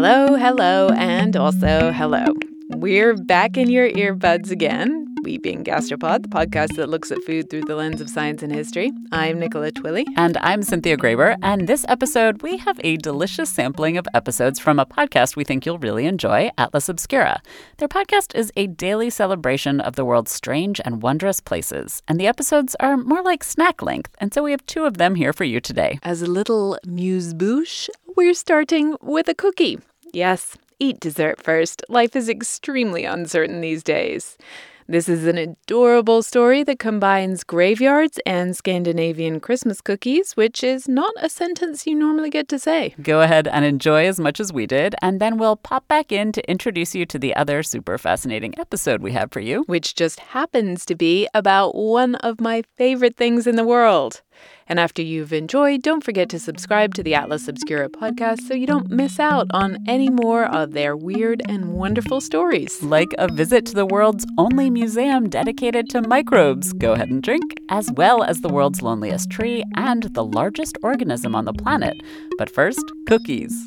Hello, hello, and also hello. We're back in your earbuds again. We being Gastropod, the podcast that looks at food through the lens of science and history. I'm Nicola Twilley. And I'm Cynthia Graber. And this episode, we have a delicious sampling of episodes from a podcast we think you'll really enjoy, Atlas Obscura. Their podcast is a daily celebration of the world's strange and wondrous places. And the episodes are more like snack length. And so we have two of them here for you today. As a little muse bouche, we're starting with a cookie. Yes, eat dessert first. Life is extremely uncertain these days. This is an adorable story that combines graveyards and Scandinavian Christmas cookies, which is not a sentence you normally get to say. Go ahead and enjoy as much as we did, and then we'll pop back in to introduce you to the other super fascinating episode we have for you, which just happens to be about one of my favorite things in the world. And after you've enjoyed, don't forget to subscribe to the Atlas Obscura podcast so you don't miss out on any more of their weird and wonderful stories. Like a visit to the world's only museum dedicated to microbes. Go ahead and drink, as well as the world's loneliest tree and the largest organism on the planet. But first, cookies.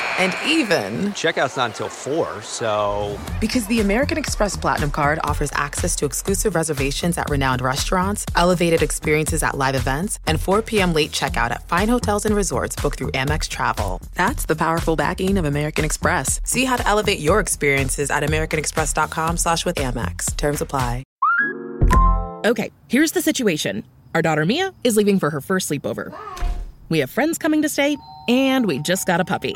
And even, Checkout's not until 4, so. Because the American Express Platinum Card offers access to exclusive reservations at renowned restaurants, elevated experiences at live events, and 4 p.m. late checkout at fine hotels and resorts booked through Amex Travel. That's the powerful backing of American Express. See how to elevate your experiences at americanexpress.com slash with Amex. Terms apply. Okay, here's the situation. Our daughter Mia is leaving for her first sleepover. We have friends coming to stay, and we just got a puppy.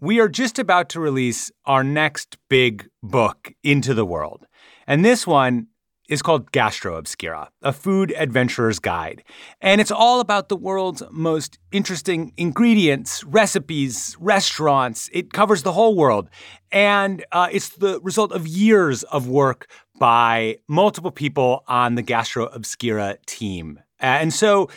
we are just about to release our next big book into the world. And this one is called Gastro Obscura, a food adventurer's guide. And it's all about the world's most interesting ingredients, recipes, restaurants. It covers the whole world. And uh, it's the result of years of work by multiple people on the Gastro Obscura team. And so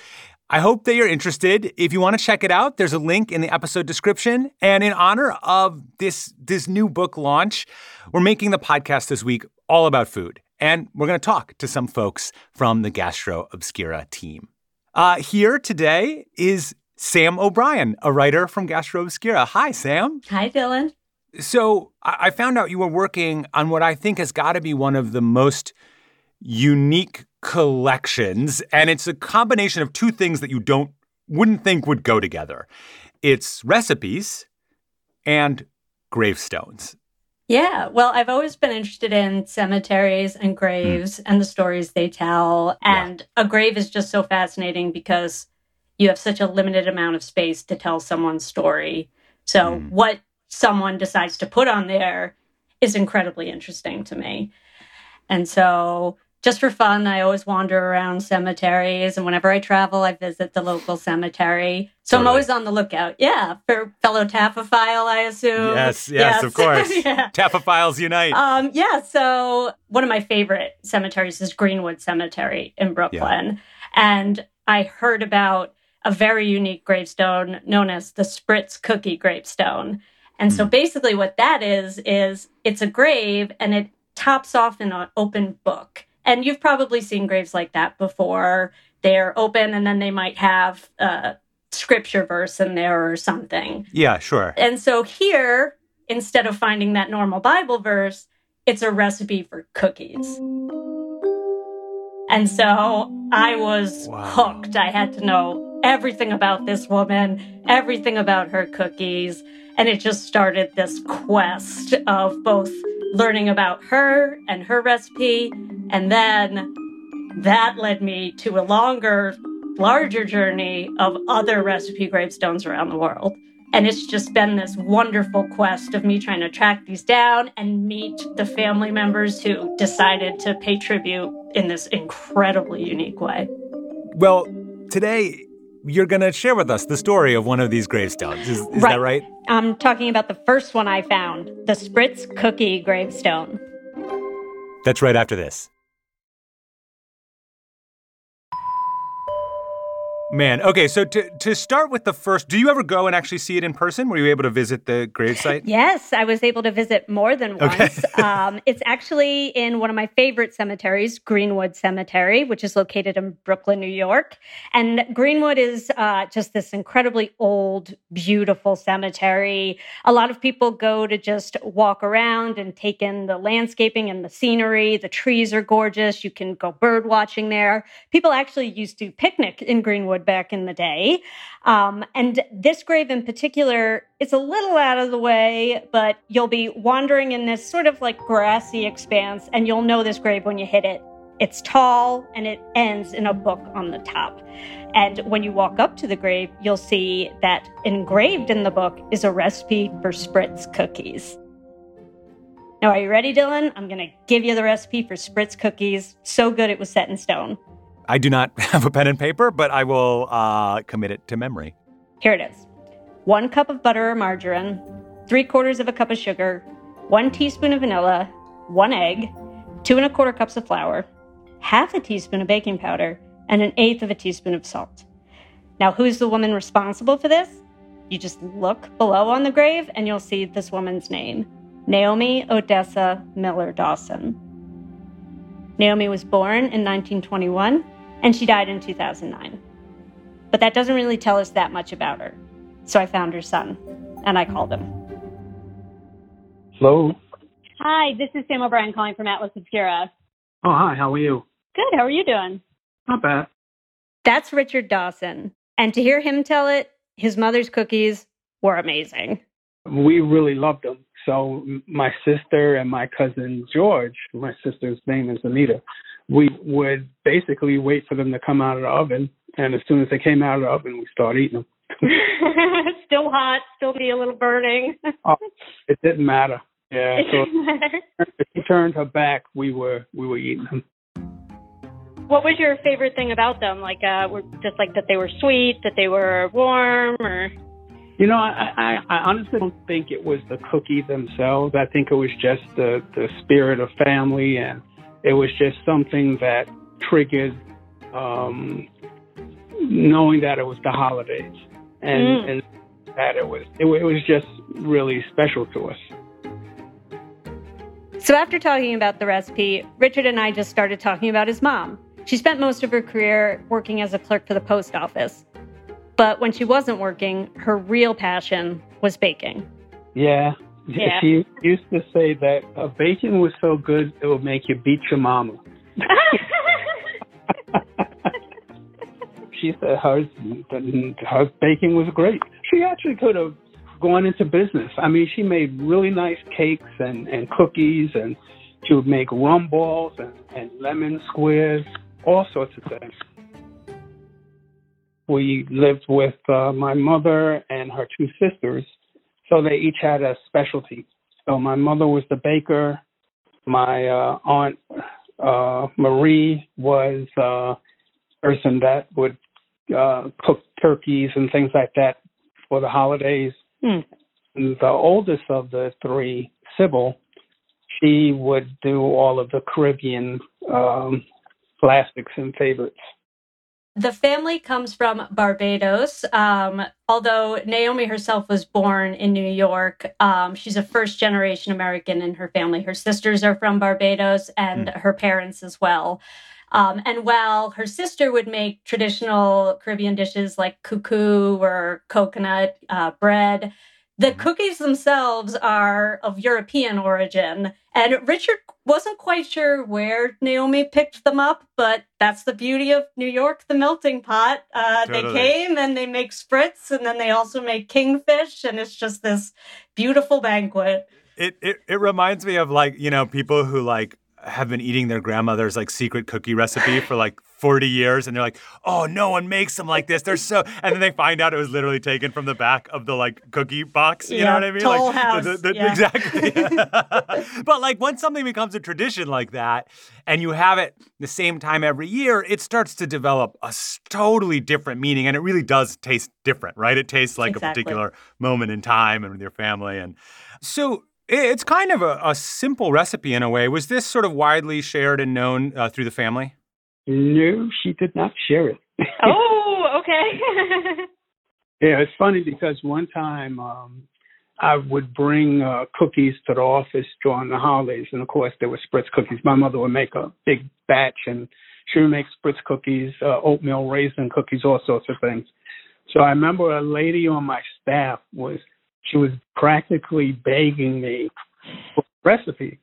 I hope that you're interested. If you want to check it out, there's a link in the episode description. And in honor of this, this new book launch, we're making the podcast this week all about food. And we're going to talk to some folks from the Gastro Obscura team. Uh, here today is Sam O'Brien, a writer from Gastro Obscura. Hi, Sam. Hi, Dylan. So I found out you were working on what I think has got to be one of the most unique collections and it's a combination of two things that you don't wouldn't think would go together. It's recipes and gravestones. Yeah, well, I've always been interested in cemeteries and graves mm. and the stories they tell. And yeah. a grave is just so fascinating because you have such a limited amount of space to tell someone's story. So, mm. what someone decides to put on there is incredibly interesting to me. And so just for fun, I always wander around cemeteries, and whenever I travel, I visit the local cemetery. So totally. I'm always on the lookout. Yeah, for fellow taphophile, I assume. Yes, yes, yes. of course. yeah. Taphophiles unite. Um, yeah. So one of my favorite cemeteries is Greenwood Cemetery in Brooklyn, yeah. and I heard about a very unique gravestone known as the Spritz Cookie Gravestone. And mm. so hmm. basically, what that is is it's a grave, and it tops off in an open book. And you've probably seen graves like that before. They're open and then they might have a scripture verse in there or something. Yeah, sure. And so here, instead of finding that normal Bible verse, it's a recipe for cookies. And so I was wow. hooked. I had to know everything about this woman, everything about her cookies. And it just started this quest of both learning about her and her recipe. And then that led me to a longer, larger journey of other recipe gravestones around the world. And it's just been this wonderful quest of me trying to track these down and meet the family members who decided to pay tribute in this incredibly unique way. Well, today you're going to share with us the story of one of these gravestones. Is, is right. that right? I'm talking about the first one I found, the Spritz Cookie gravestone. That's right after this. Man, okay, so to, to start with the first, do you ever go and actually see it in person? Were you able to visit the gravesite? Yes, I was able to visit more than once. Okay. um, it's actually in one of my favorite cemeteries, Greenwood Cemetery, which is located in Brooklyn, New York. And Greenwood is uh, just this incredibly old, beautiful cemetery. A lot of people go to just walk around and take in the landscaping and the scenery. The trees are gorgeous. You can go bird watching there. People actually used to picnic in Greenwood back in the day. Um, and this grave in particular, it's a little out of the way, but you'll be wandering in this sort of like grassy expanse, and you'll know this grave when you hit it. It's tall and it ends in a book on the top. And when you walk up to the grave, you'll see that engraved in the book is a recipe for Spritz cookies. Now, are you ready, Dylan? I'm going to give you the recipe for Spritz cookies. So good it was set in stone. I do not have a pen and paper, but I will uh, commit it to memory. Here it is one cup of butter or margarine, three quarters of a cup of sugar, one teaspoon of vanilla, one egg, two and a quarter cups of flour, half a teaspoon of baking powder, and an eighth of a teaspoon of salt. Now, who's the woman responsible for this? You just look below on the grave and you'll see this woman's name Naomi Odessa Miller Dawson. Naomi was born in 1921 and she died in 2009. But that doesn't really tell us that much about her. So I found her son, and I called him. Hello. Hi, this is Sam O'Brien calling from Atlas Obscura. Oh, hi, how are you? Good, how are you doing? Not bad. That's Richard Dawson. And to hear him tell it, his mother's cookies were amazing. We really loved them. So my sister and my cousin George, my sister's name is Anita, we would basically wait for them to come out of the oven, and as soon as they came out of the oven, we start eating them. still hot, still be a little burning. oh, it didn't matter. Yeah. So if she turned her back, we were we were eating them. What was your favorite thing about them? Like, uh, were just like that they were sweet, that they were warm, or you know, I, I, I honestly don't think it was the cookie themselves. I think it was just the, the spirit of family and it was just something that triggered um, knowing that it was the holidays and, mm. and that it was it, it was just really special to us. So after talking about the recipe, Richard and I just started talking about his mom. She spent most of her career working as a clerk for the post office. But when she wasn't working, her real passion was baking. Yeah, yeah. She used to say that uh, baking was so good it would make you beat your mama. she said her, her baking was great. She actually could have gone into business. I mean, she made really nice cakes and, and cookies, and she would make rum balls and, and lemon squares, all sorts of things. We lived with uh, my mother and her two sisters so they each had a specialty. So my mother was the baker. My uh, aunt uh, Marie was uh, person that would uh, cook turkeys and things like that for the holidays. Hmm. The oldest of the three, Sybil, she would do all of the Caribbean um, classics and favorites. The family comes from Barbados. Um, although Naomi herself was born in New York, um, she's a first generation American in her family. Her sisters are from Barbados and mm. her parents as well. Um, and while her sister would make traditional Caribbean dishes like cou-cou or coconut uh, bread, the cookies themselves are of European origin. And Richard wasn't quite sure where Naomi picked them up, but that's the beauty of New York, the melting pot. Uh, totally. They came and they make spritz, and then they also make kingfish, and it's just this beautiful banquet. It, it, it reminds me of like, you know, people who like have been eating their grandmother's like secret cookie recipe for like 40 years and they're like, oh, no one makes them like this. They're so, and then they find out it was literally taken from the back of the like cookie box. You Yeah, know what I mean? Toll like, House, the- the- yeah. Exactly. but like once something becomes a tradition like that and you have it the same time every year, it starts to develop a totally different meaning and it really does taste different, right? It tastes like Exactly. a particular moment in time and with your family. And so it's kind of a, a simple recipe in a way. Was this sort of widely shared and known uh, through the family? No, she did not share it. Oh, okay. Yeah, it's funny because one time um, I would bring uh, cookies to the office during the holidays, and of course there were spritz cookies. My mother would make a big batch, and she would make spritz cookies, uh, oatmeal raisin cookies, all sorts of things. So I remember a lady on my staff was she was practically begging me for a recipe.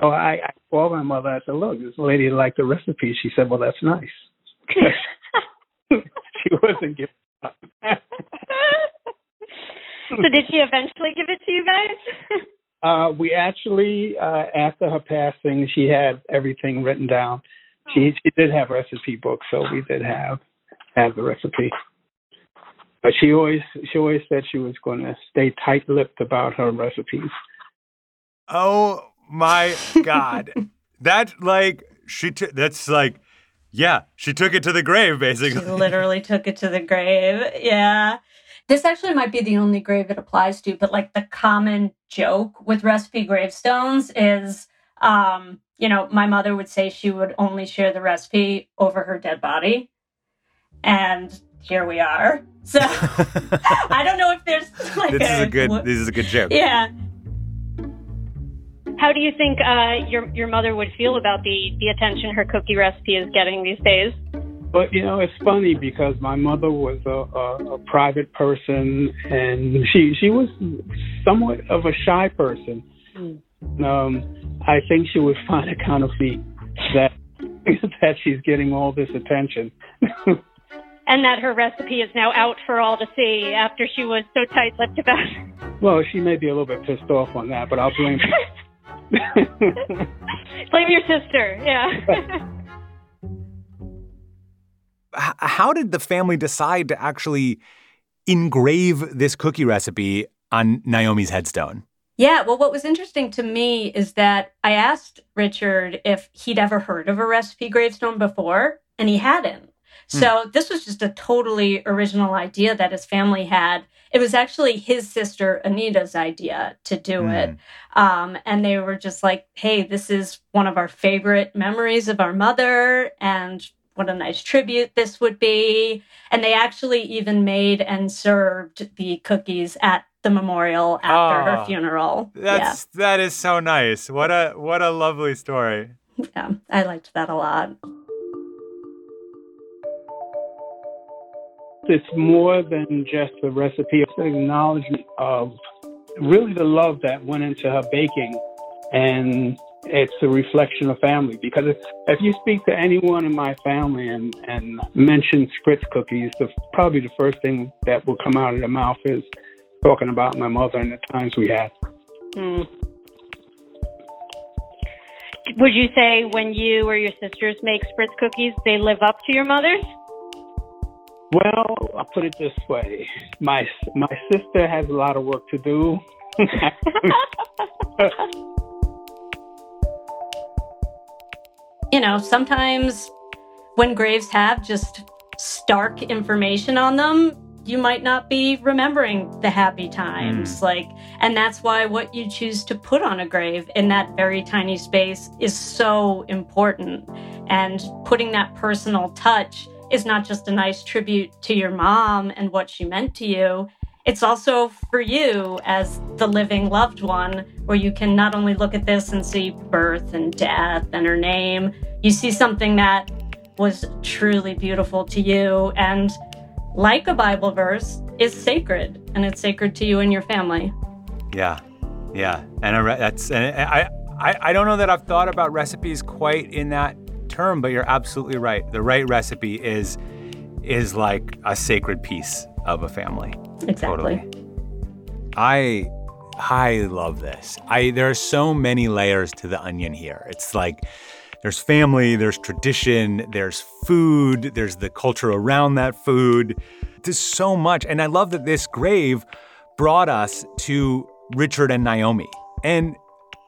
So I, I called my mother. I said, "Look, this lady liked the recipe." She said, "Well, that's nice." she wasn't giving up. so did she eventually give it to you guys? Uh, we actually, uh, after her passing, she had everything written down. She she did have recipe books, so we did have have the recipe. But she always she always said she was going to stay tight-lipped about her recipes. Oh my God. that like, she, t- that's like, yeah, she took it to the grave She basically. literally took it to the grave. Yeah. This actually might be the only grave it applies to, but like the common joke with recipe gravestones is, um, you know, my mother would say she would only share the recipe over her dead body. And here we are. So I don't know if there's like this is a good, what- this is a good joke. yeah. How do you think uh, your your mother would feel about the the attention her cookie recipe is getting these days? But you know, it's funny because my mother was a, a, a private person, and she she was somewhat of a shy person. Um, I think she would find it kind of neat that that she's getting all this attention. And that her recipe is now out for all to see after she was so tight-lipped about it. well, she may be a little bit pissed off on that, but I'll blame. her. Blame your sister. Yeah. How did the family decide to actually engrave this cookie recipe on Naomi's headstone? Yeah, well, what was interesting to me is that I asked Richard if he'd ever heard of a recipe gravestone before, and he hadn't. So this was just a totally original idea that his family had. It was actually his sister Anita's idea to do it. Um, and they were just like, hey, this is one of our favorite memories of our mother, and what a nice tribute this would be. And they actually even made and served the cookies at the memorial after Ah, her funeral. That's that is so nice. What a what a lovely story. yeah, yeah, I liked that a lot. It's more than just a recipe. It's an acknowledgement of really the love that went into her baking, and it's a reflection of family. Because if, if you speak to anyone in my family and and mention Spritz cookies, the probably the first thing that will come out of their mouth is talking about my mother and the times we had. Hmm. Would you say when you or your sisters make spritz cookies, they live up to your mother's? Well, I'll put it this way: my my sister has a lot of work to do. You know, sometimes when graves have just stark information on them, you might not be remembering the happy times. Mm. Like, and that's why what you choose to put on a grave in that very tiny space is so important. And putting that personal touch is not just a nice tribute to your mom and what she meant to you. It's also for you as the living loved one, where you can not only look at this and see birth and death and her name, you see something that was truly beautiful to you and like a Bible verse, is sacred and it's sacred to you and your family. Yeah, yeah, and re- that's and I, I I don't know that I've thought about recipes quite in that term, but you're absolutely right. The right recipe is is like a sacred piece of a family. Exactly. Totally. I I love this. I there are so many layers to the onion here. It's like there's family, there's tradition, there's food, there's the culture around that food. There's so much. And I love that this grave brought us to Richard and Naomi. And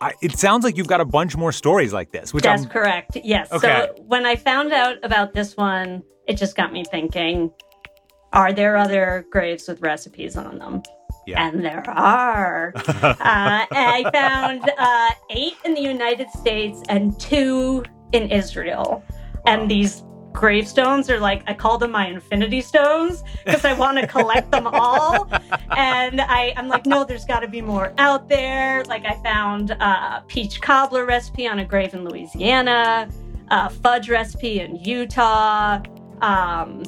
I, it sounds like you've got a bunch more stories like this, which That's I'm, correct. Yes. Okay. So when I found out about this one, it just got me thinking are there other graves with recipes on them? Yeah. And there are. uh, I found uh, eight in the United States and two in Israel. And these gravestones are like, I call them my infinity stones because I want to collect them all. And I, I'm like, no, there's got to be more out there. Like, I found a peach cobbler recipe on a grave in Louisiana, a fudge recipe in Utah. Um,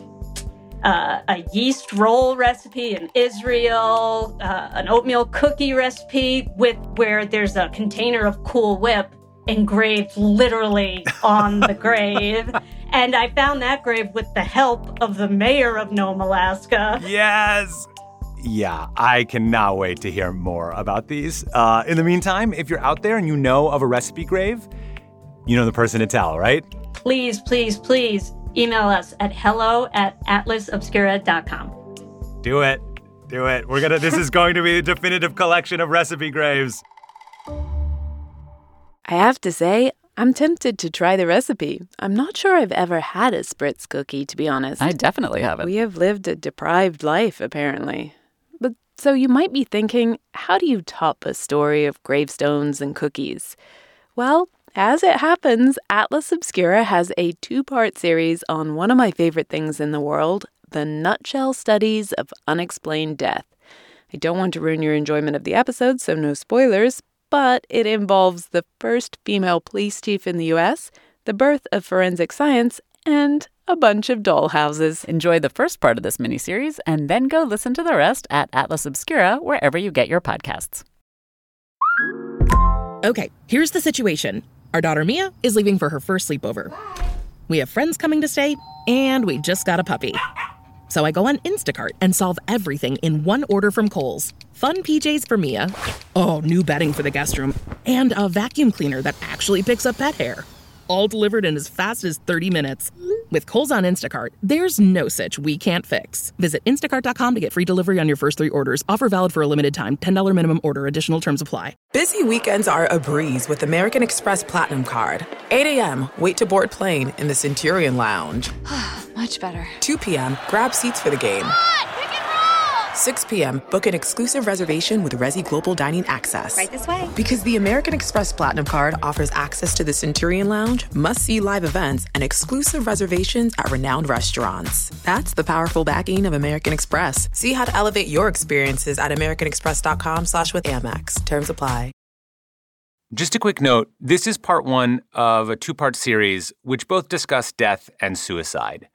uh, a yeast roll recipe in Israel, uh, an oatmeal cookie recipe with where there's a container of Cool Whip engraved literally on the grave. And I found that grave with the help of the mayor of Nome, Alaska. Yes. Yeah, I cannot wait to hear more about these. Uh, in the meantime, if you're out there and you know of a recipe grave, you know the person to tell, right? Please, please, please email us at hello at atlasobscura.com. Do it. Do it. We're gonna. This is going to be the definitive collection of recipe graves. I have to say, I'm tempted to try the recipe. I'm not sure I've ever had a spritz cookie, to be honest. I definitely haven't. We have lived a deprived life, apparently. But so you might be thinking, how do you top a story of gravestones and cookies? Well, as it happens, Atlas Obscura has a two part series on one of my favorite things in the world the nutshell studies of unexplained death. I don't want to ruin your enjoyment of the episode, so no spoilers, but it involves the first female police chief in the US, the birth of forensic science, and a bunch of dollhouses. Enjoy the first part of this miniseries and then go listen to the rest at Atlas Obscura, wherever you get your podcasts. Okay, here's the situation. Our daughter Mia is leaving for her first sleepover. We have friends coming to stay, and we just got a puppy. So I go on Instacart and solve everything in one order from Kohl's. Fun PJs for Mia. Oh, new bedding for the guest room. And a vacuum cleaner that actually picks up pet hair. All delivered in as fast as 30 minutes. With Kohl's on Instacart, there's no such we can't fix. Visit instacart.com to get free delivery on your first three orders. Offer valid for a limited time. $10 minimum order. Additional terms apply. Busy weekends are a breeze with American Express Platinum Card. 8 a.m., wait to board plane in the Centurion Lounge. Much better. 2 p.m., grab seats for the game. 6 p.m., book an exclusive reservation with Resy Global Dining Access. Right this way. Because the American Express Platinum Card offers access to the Centurion Lounge, must see live events, and exclusive reservations at renowned restaurants. That's the powerful backing of American Express. See how to elevate your experiences at AmericanExpress.com slash with Amex. Terms apply. Just a quick note this is part one of a two part series which both discuss death and suicide.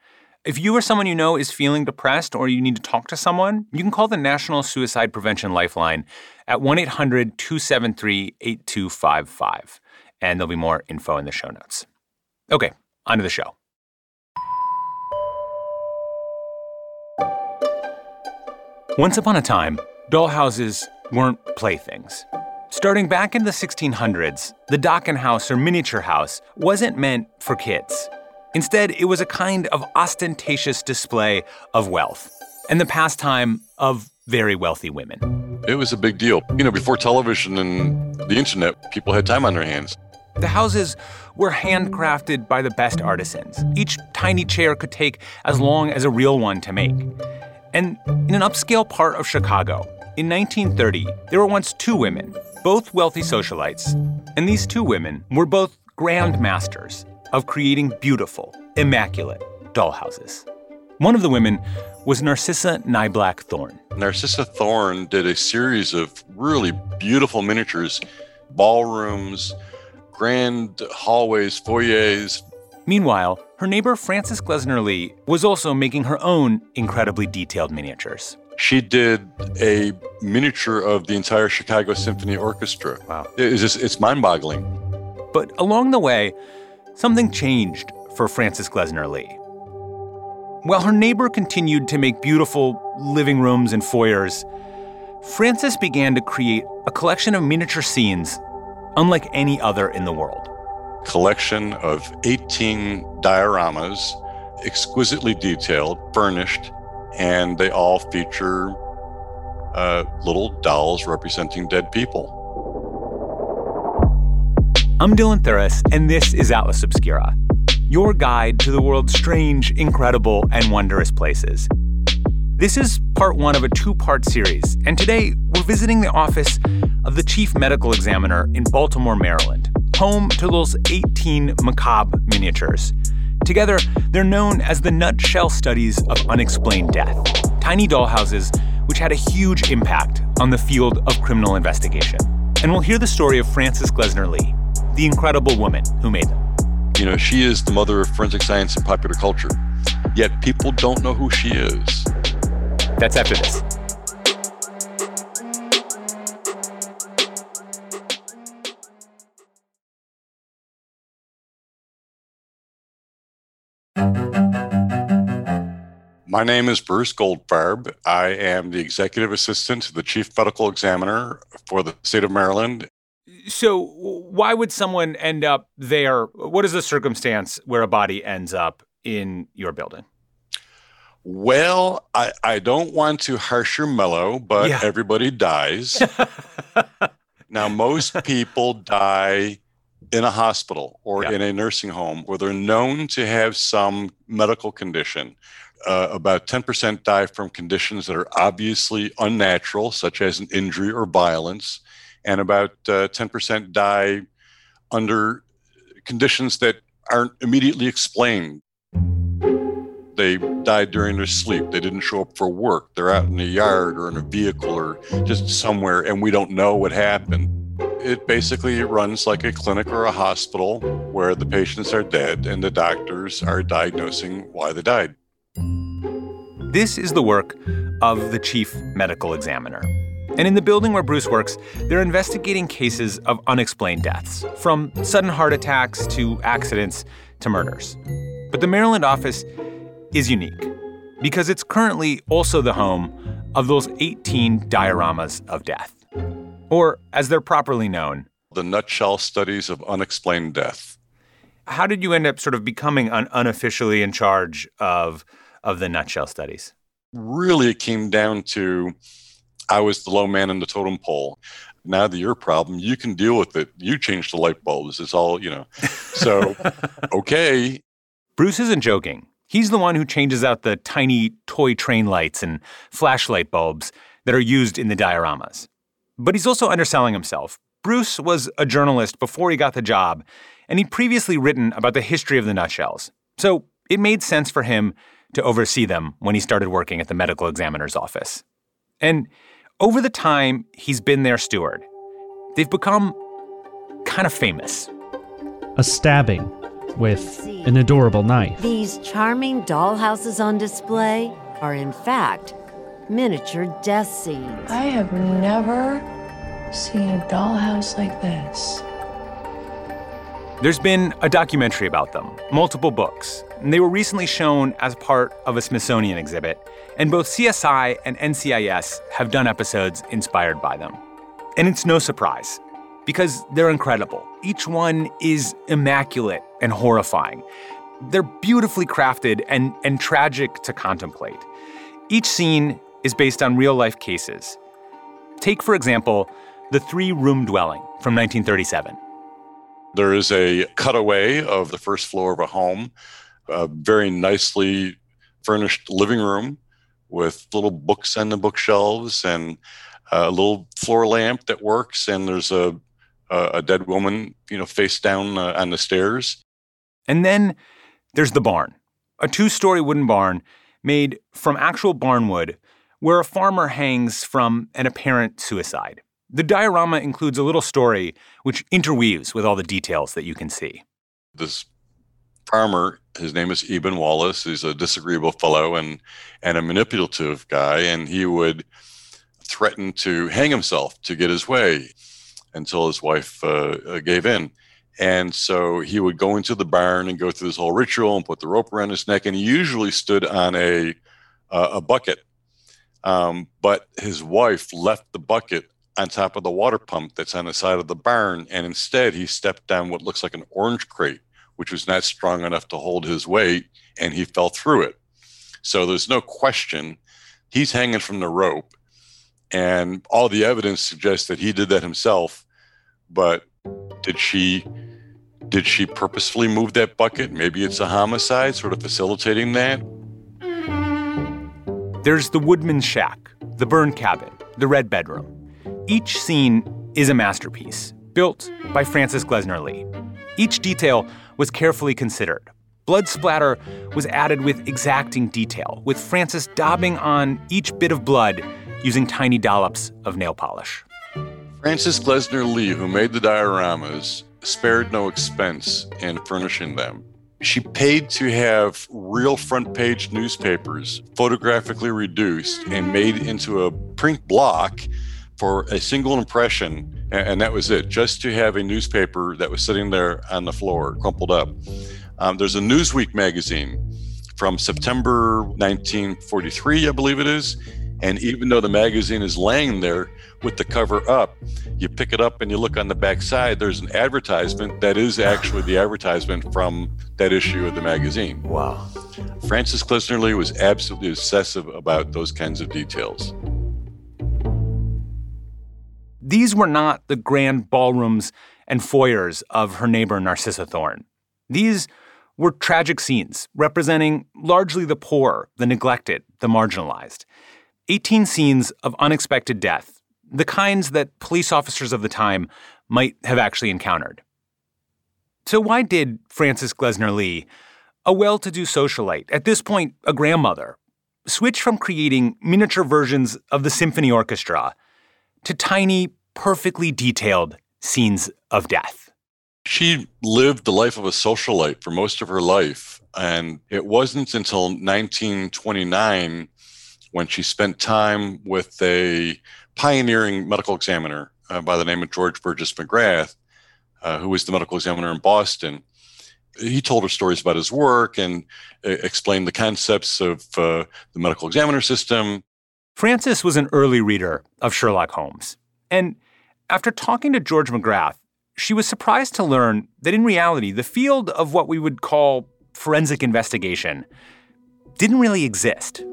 If you or someone you know is feeling depressed or you need to talk to someone, you can call the National Suicide Prevention Lifeline at 1 800 273 8255. And there'll be more info in the show notes. Okay, on to the show. Once upon a time, dollhouses weren't playthings. Starting back in the 1600s, the Dockenhaus or miniature house wasn't meant for kids. Instead, it was a kind of ostentatious display of wealth and the pastime of very wealthy women. It was a big deal. You know, before television and the internet, people had time on their hands. The houses were handcrafted by the best artisans. Each tiny chair could take as long as a real one to make. And in an upscale part of Chicago, in 1930, there were once two women, both wealthy socialites. And these two women were both grand masters of creating beautiful, immaculate dollhouses. One of the women was Narcissa Niblack Thorne. Narcissa Thorne did a series of really beautiful miniatures, ballrooms, grand hallways, foyers. Meanwhile, her neighbor Frances Glessner Lee was also making her own incredibly detailed miniatures. She did a miniature of the entire Chicago Symphony Orchestra. Wow. It's just it's mind-boggling. But along the way, something changed for Frances Glessner Lee. While her neighbor continued to make beautiful living rooms and foyers, Frances began to create a collection of miniature scenes unlike any other in the world. Collection of 18 dioramas, exquisitely detailed, furnished, and they all feature uh, little dolls representing dead people. I'm Dylan Thuras, and this is Atlas Obscura, your guide to the world's strange, incredible, and wondrous places. This is part one of a two part series, and today we're visiting the office of the Chief Medical Examiner in Baltimore, Maryland, home to those 18 macabre miniatures. Together, they're known as the Nutshell Studies of Unexplained Death, tiny dollhouses which had a huge impact on the field of criminal investigation. And we'll hear the story of Frances Glessner Lee, the incredible woman who made them. You know, she is the mother of forensic science and popular culture, yet people don't know who she is. That's after this. My name is Bruce Goldfarb. I am the executive assistant to the chief medical examiner for the state of Maryland. So, why would someone end up there? What is the circumstance where a body ends up in your building? Well, I, I don't want to harsh your mellow, but Yeah. everybody dies. now, most people die in a hospital or Yeah. in a nursing home where they're known to have some medical condition. Uh, about 10% die from conditions that are obviously unnatural, such as an injury or violence, and about uh, 10% die under conditions that aren't immediately explained. They died during their sleep. They didn't show up for work. They're out in the yard or in a vehicle or just somewhere, and we don't know what happened. It basically runs like a clinic or a hospital where the patients are dead and the doctors are diagnosing why they died. This is the work of the chief medical examiner. And in the building where Bruce works, they're investigating cases of unexplained deaths, from sudden heart attacks to accidents to murders. But the Maryland office is unique because it's currently also the home of those 18 dioramas of death, or as they're properly known. The nutshell studies of unexplained death. How did you end up sort of becoming un- unofficially in charge of, of the nutshell studies? Really, it came down to I was the low man in the totem pole. Now that your problem, you can deal with it. You change the light bulbs. It's all, you know. So, okay. Bruce isn't joking. He's the one who changes out the tiny toy train lights and flashlight bulbs that are used in the dioramas. But he's also underselling himself. Bruce was a journalist before he got the job, and he'd previously written about the history of the nutshells. So it made sense for him to oversee them when he started working at the medical examiner's office. And over the time he's been their steward, they've become kind of famous. A stabbing with an adorable knife. These charming dollhouses on display are, in fact, miniature death scenes. I have never seen a dollhouse like this. There's been a documentary about them, multiple books, and they were recently shown as part of a Smithsonian exhibit, and both CSI and NCIS have done episodes inspired by them. And it's no surprise, because they're incredible. Each one is immaculate and horrifying. They're beautifully crafted and, and tragic to contemplate. Each scene is based on real life cases. Take, for example, the three room dwelling from 1937. There is a cutaway of the first floor of a home, a very nicely furnished living room with little books on the bookshelves and a little floor lamp that works. And there's a a, dead woman, you know, face down uh, on the stairs. And then there's the barn, a two story wooden barn made from actual barnwood where a farmer hangs from an apparent suicide. The diorama includes a little story which interweaves with all the details that you can see. This farmer, his name is Eben Wallace. He's a disagreeable fellow and and a manipulative guy, and he would threaten to hang himself to get his way until his wife uh, uh, gave in. And so he would go into the barn and go through this whole ritual and put the rope around his neck. And he usually stood on a uh, a bucket Um, but his wife left the bucket on top of the water pump that's on the side of the barn, and instead he stepped down what looks like an orange crate, which was not strong enough to hold his weight, and he fell through it. So there's no question he's hanging from the rope, and all the evidence suggests that he did that himself. But did she? Did she purposefully move that bucket? Maybe it's a homicide, sort of facilitating that. There's the woodman's shack, the burned cabin, the red bedroom. Each scene is a masterpiece, built by Frances Glessner Lee. Each detail was carefully considered. Blood splatter was added with exacting detail, with Frances daubing on each bit of blood using tiny dollops of nail polish. Frances Glessner Lee, who made the dioramas, spared no expense in furnishing them. She paid to have real front page newspapers photographically reduced and made into a print block for a single impression, and that was it, just to have a newspaper that was sitting there on the floor, crumpled up. Um, there's a Newsweek magazine from September 1943, I believe it is. And even though the magazine is laying there with the cover up, you pick it up and you look on the back side, there's an advertisement that is actually the advertisement from that issue of the magazine. Wow. Frances Glessner Lee was absolutely obsessive about those kinds of details. These were not the grand ballrooms and foyers of her neighbor Narcissa Thorne. These were tragic scenes representing largely the poor, the neglected, the marginalized. 18 scenes of unexpected death, the kinds that police officers of the time might have actually encountered. So, why did Frances Glessner Lee, a well to do socialite, at this point a grandmother, switch from creating miniature versions of the symphony orchestra to tiny, perfectly detailed scenes of death? She lived the life of a socialite for most of her life. And it wasn't until 1929 when she spent time with a pioneering medical examiner uh, by the name of George Burgess Magrath, uh, who was the medical examiner in Boston. He told her stories about his work and uh, explained the concepts of uh, the medical examiner system. Frances was an early reader of Sherlock Holmes. And after talking to George Magrath, she was surprised to learn that in reality, the field of what we would call forensic investigation didn't really exist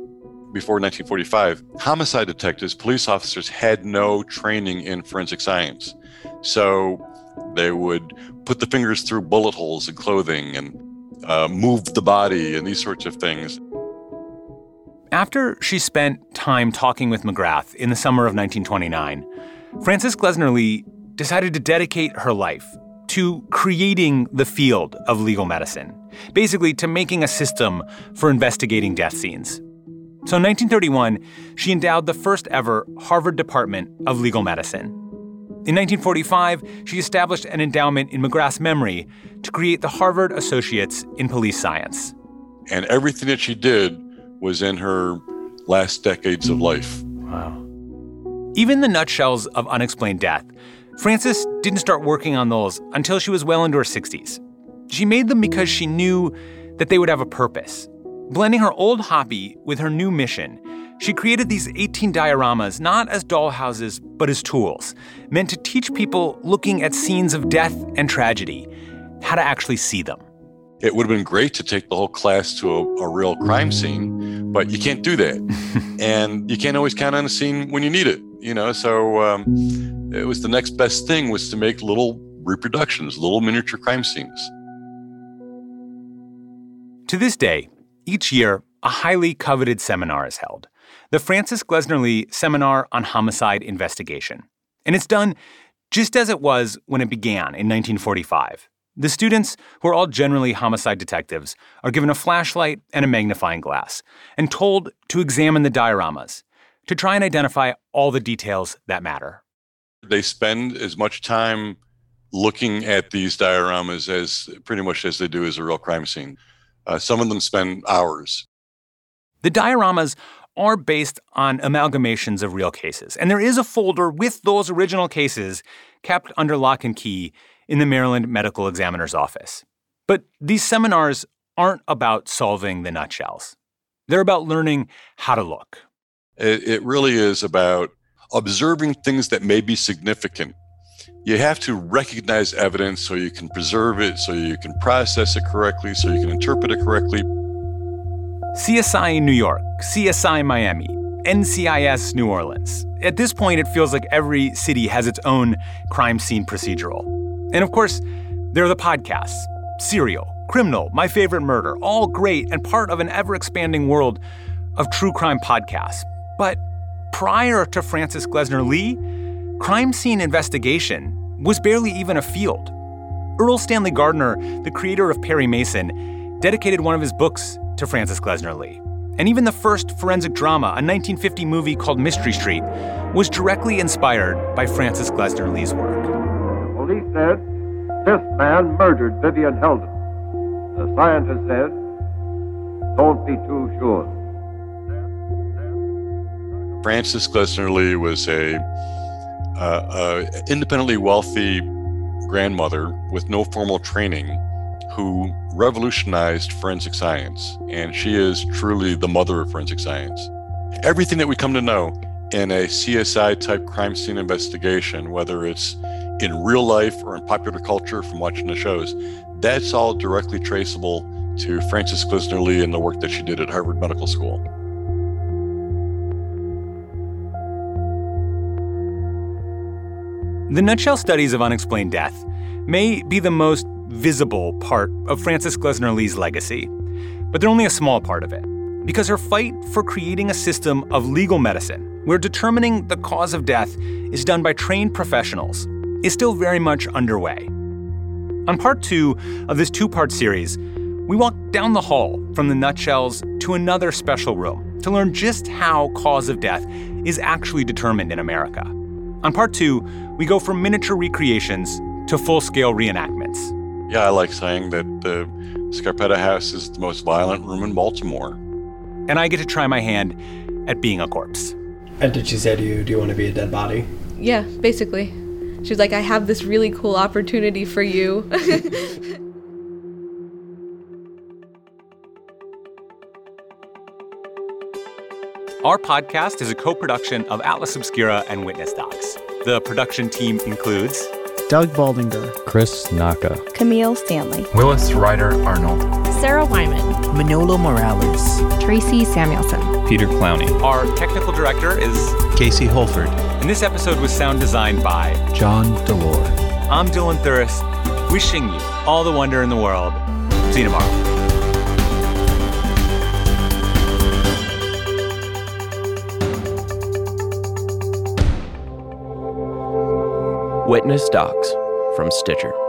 before 1945, homicide detectives, police officers had no training in forensic science. So they would put the fingers through bullet holes in clothing and uh, move the body and these sorts of things. After she spent time talking with Magrath in the summer of 1929, Frances Glessner Lee decided to dedicate her life to creating the field of legal medicine, basically to making a system for investigating death scenes. So in 1931, she endowed the first ever Harvard Department of Legal Medicine. In 1945, she established an endowment in Magrath's memory to create the Harvard Associates in Police Science. And everything that she did was in her last decades of life. Wow. Even the nutshells of unexplained death, Frances didn't start working on those until she was well into her 60s. She made them because she knew that they would have a purpose Blending her old hobby with her new mission, she created these 18 dioramas not as dollhouses, but as tools, meant to teach people looking at scenes of death and tragedy how to actually see them. It would have been great to take the whole class to a, a real crime scene, but you can't do that. and you can't always count on a scene when you need it, you know? So um, it was the next best thing was to make little reproductions, little miniature crime scenes. To this day, each year, a highly coveted seminar is held the Frances Glessner Lee Seminar on Homicide Investigation. And it's done just as it was when it began in 1945. The students, who are all generally homicide detectives, are given a flashlight and a magnifying glass and told to examine the dioramas to try and identify all the details that matter. They spend as much time looking at these dioramas as pretty much as they do as a real crime scene. Uh, some of them spend hours. The dioramas are based on amalgamations of real cases, and there is a folder with those original cases kept under lock and key in the Maryland Medical Examiner's Office. But these seminars aren't about solving the nutshells. They're about learning how to look. It, it really is about observing things that may be significant. You have to recognize evidence so you can preserve it, so you can process it correctly, so you can interpret it correctly. CSI in New York, CSI Miami, NCIS New Orleans. At this point, it feels like every city has its own crime scene procedural. And of course, there are the podcasts Serial, Criminal, My Favorite Murder, all great and part of an ever expanding world of true crime podcasts. But prior to Frances Glessner Lee, crime scene investigation was barely even a field. Erle Stanley Gardner, the creator of Perry Mason, dedicated one of his books to Frances Glessner Lee. And even the first forensic drama, a 1950 movie called Mystery Street, was directly inspired by Frances Glessner Lee's work. The police said this man murdered Vivian Heldon. The scientist said, don't be too sure. Frances Glessner Lee was a, uh, a independently wealthy grandmother with no formal training who revolutionized forensic science, and she is truly the mother of forensic science. Everything that we come to know in a CSI type crime scene investigation, whether it's in real life or in popular culture from watching the shows, that's all directly traceable to Frances Glessner Lee and the work that she did at Harvard Medical School. The nutshell studies of unexplained death may be the most visible part of Frances Glessner Lee's legacy, but they're only a small part of it. Because her fight for creating a system of legal medicine where determining the cause of death is done by trained professionals is still very much underway. On part two of this two part series, we walk down the hall from the nutshells to another special room to learn just how cause of death is actually determined in America. On part two, we go from miniature recreations to full scale reenactments. Yeah, I like saying that the Scarpetta House is the most violent room in Baltimore. And I get to try my hand at being a corpse. And did she say to you, Do you want to be a dead body? Yeah, basically. She was like, I have this really cool opportunity for you. Our podcast is a co production of Atlas Obscura and Witness Docs. The production team includes Doug Baldinger, Chris Naka, Camille Stanley, Willis Ryder Arnold, Sarah Wyman, Manolo Morales, Tracey Samuelson, Peter Clowney. Our technical director is Casey Holford. And this episode was sound designed by John Delore. I'm Dylan Thuras, wishing you all the wonder in the world. See you tomorrow. Witness Docs from Stitcher.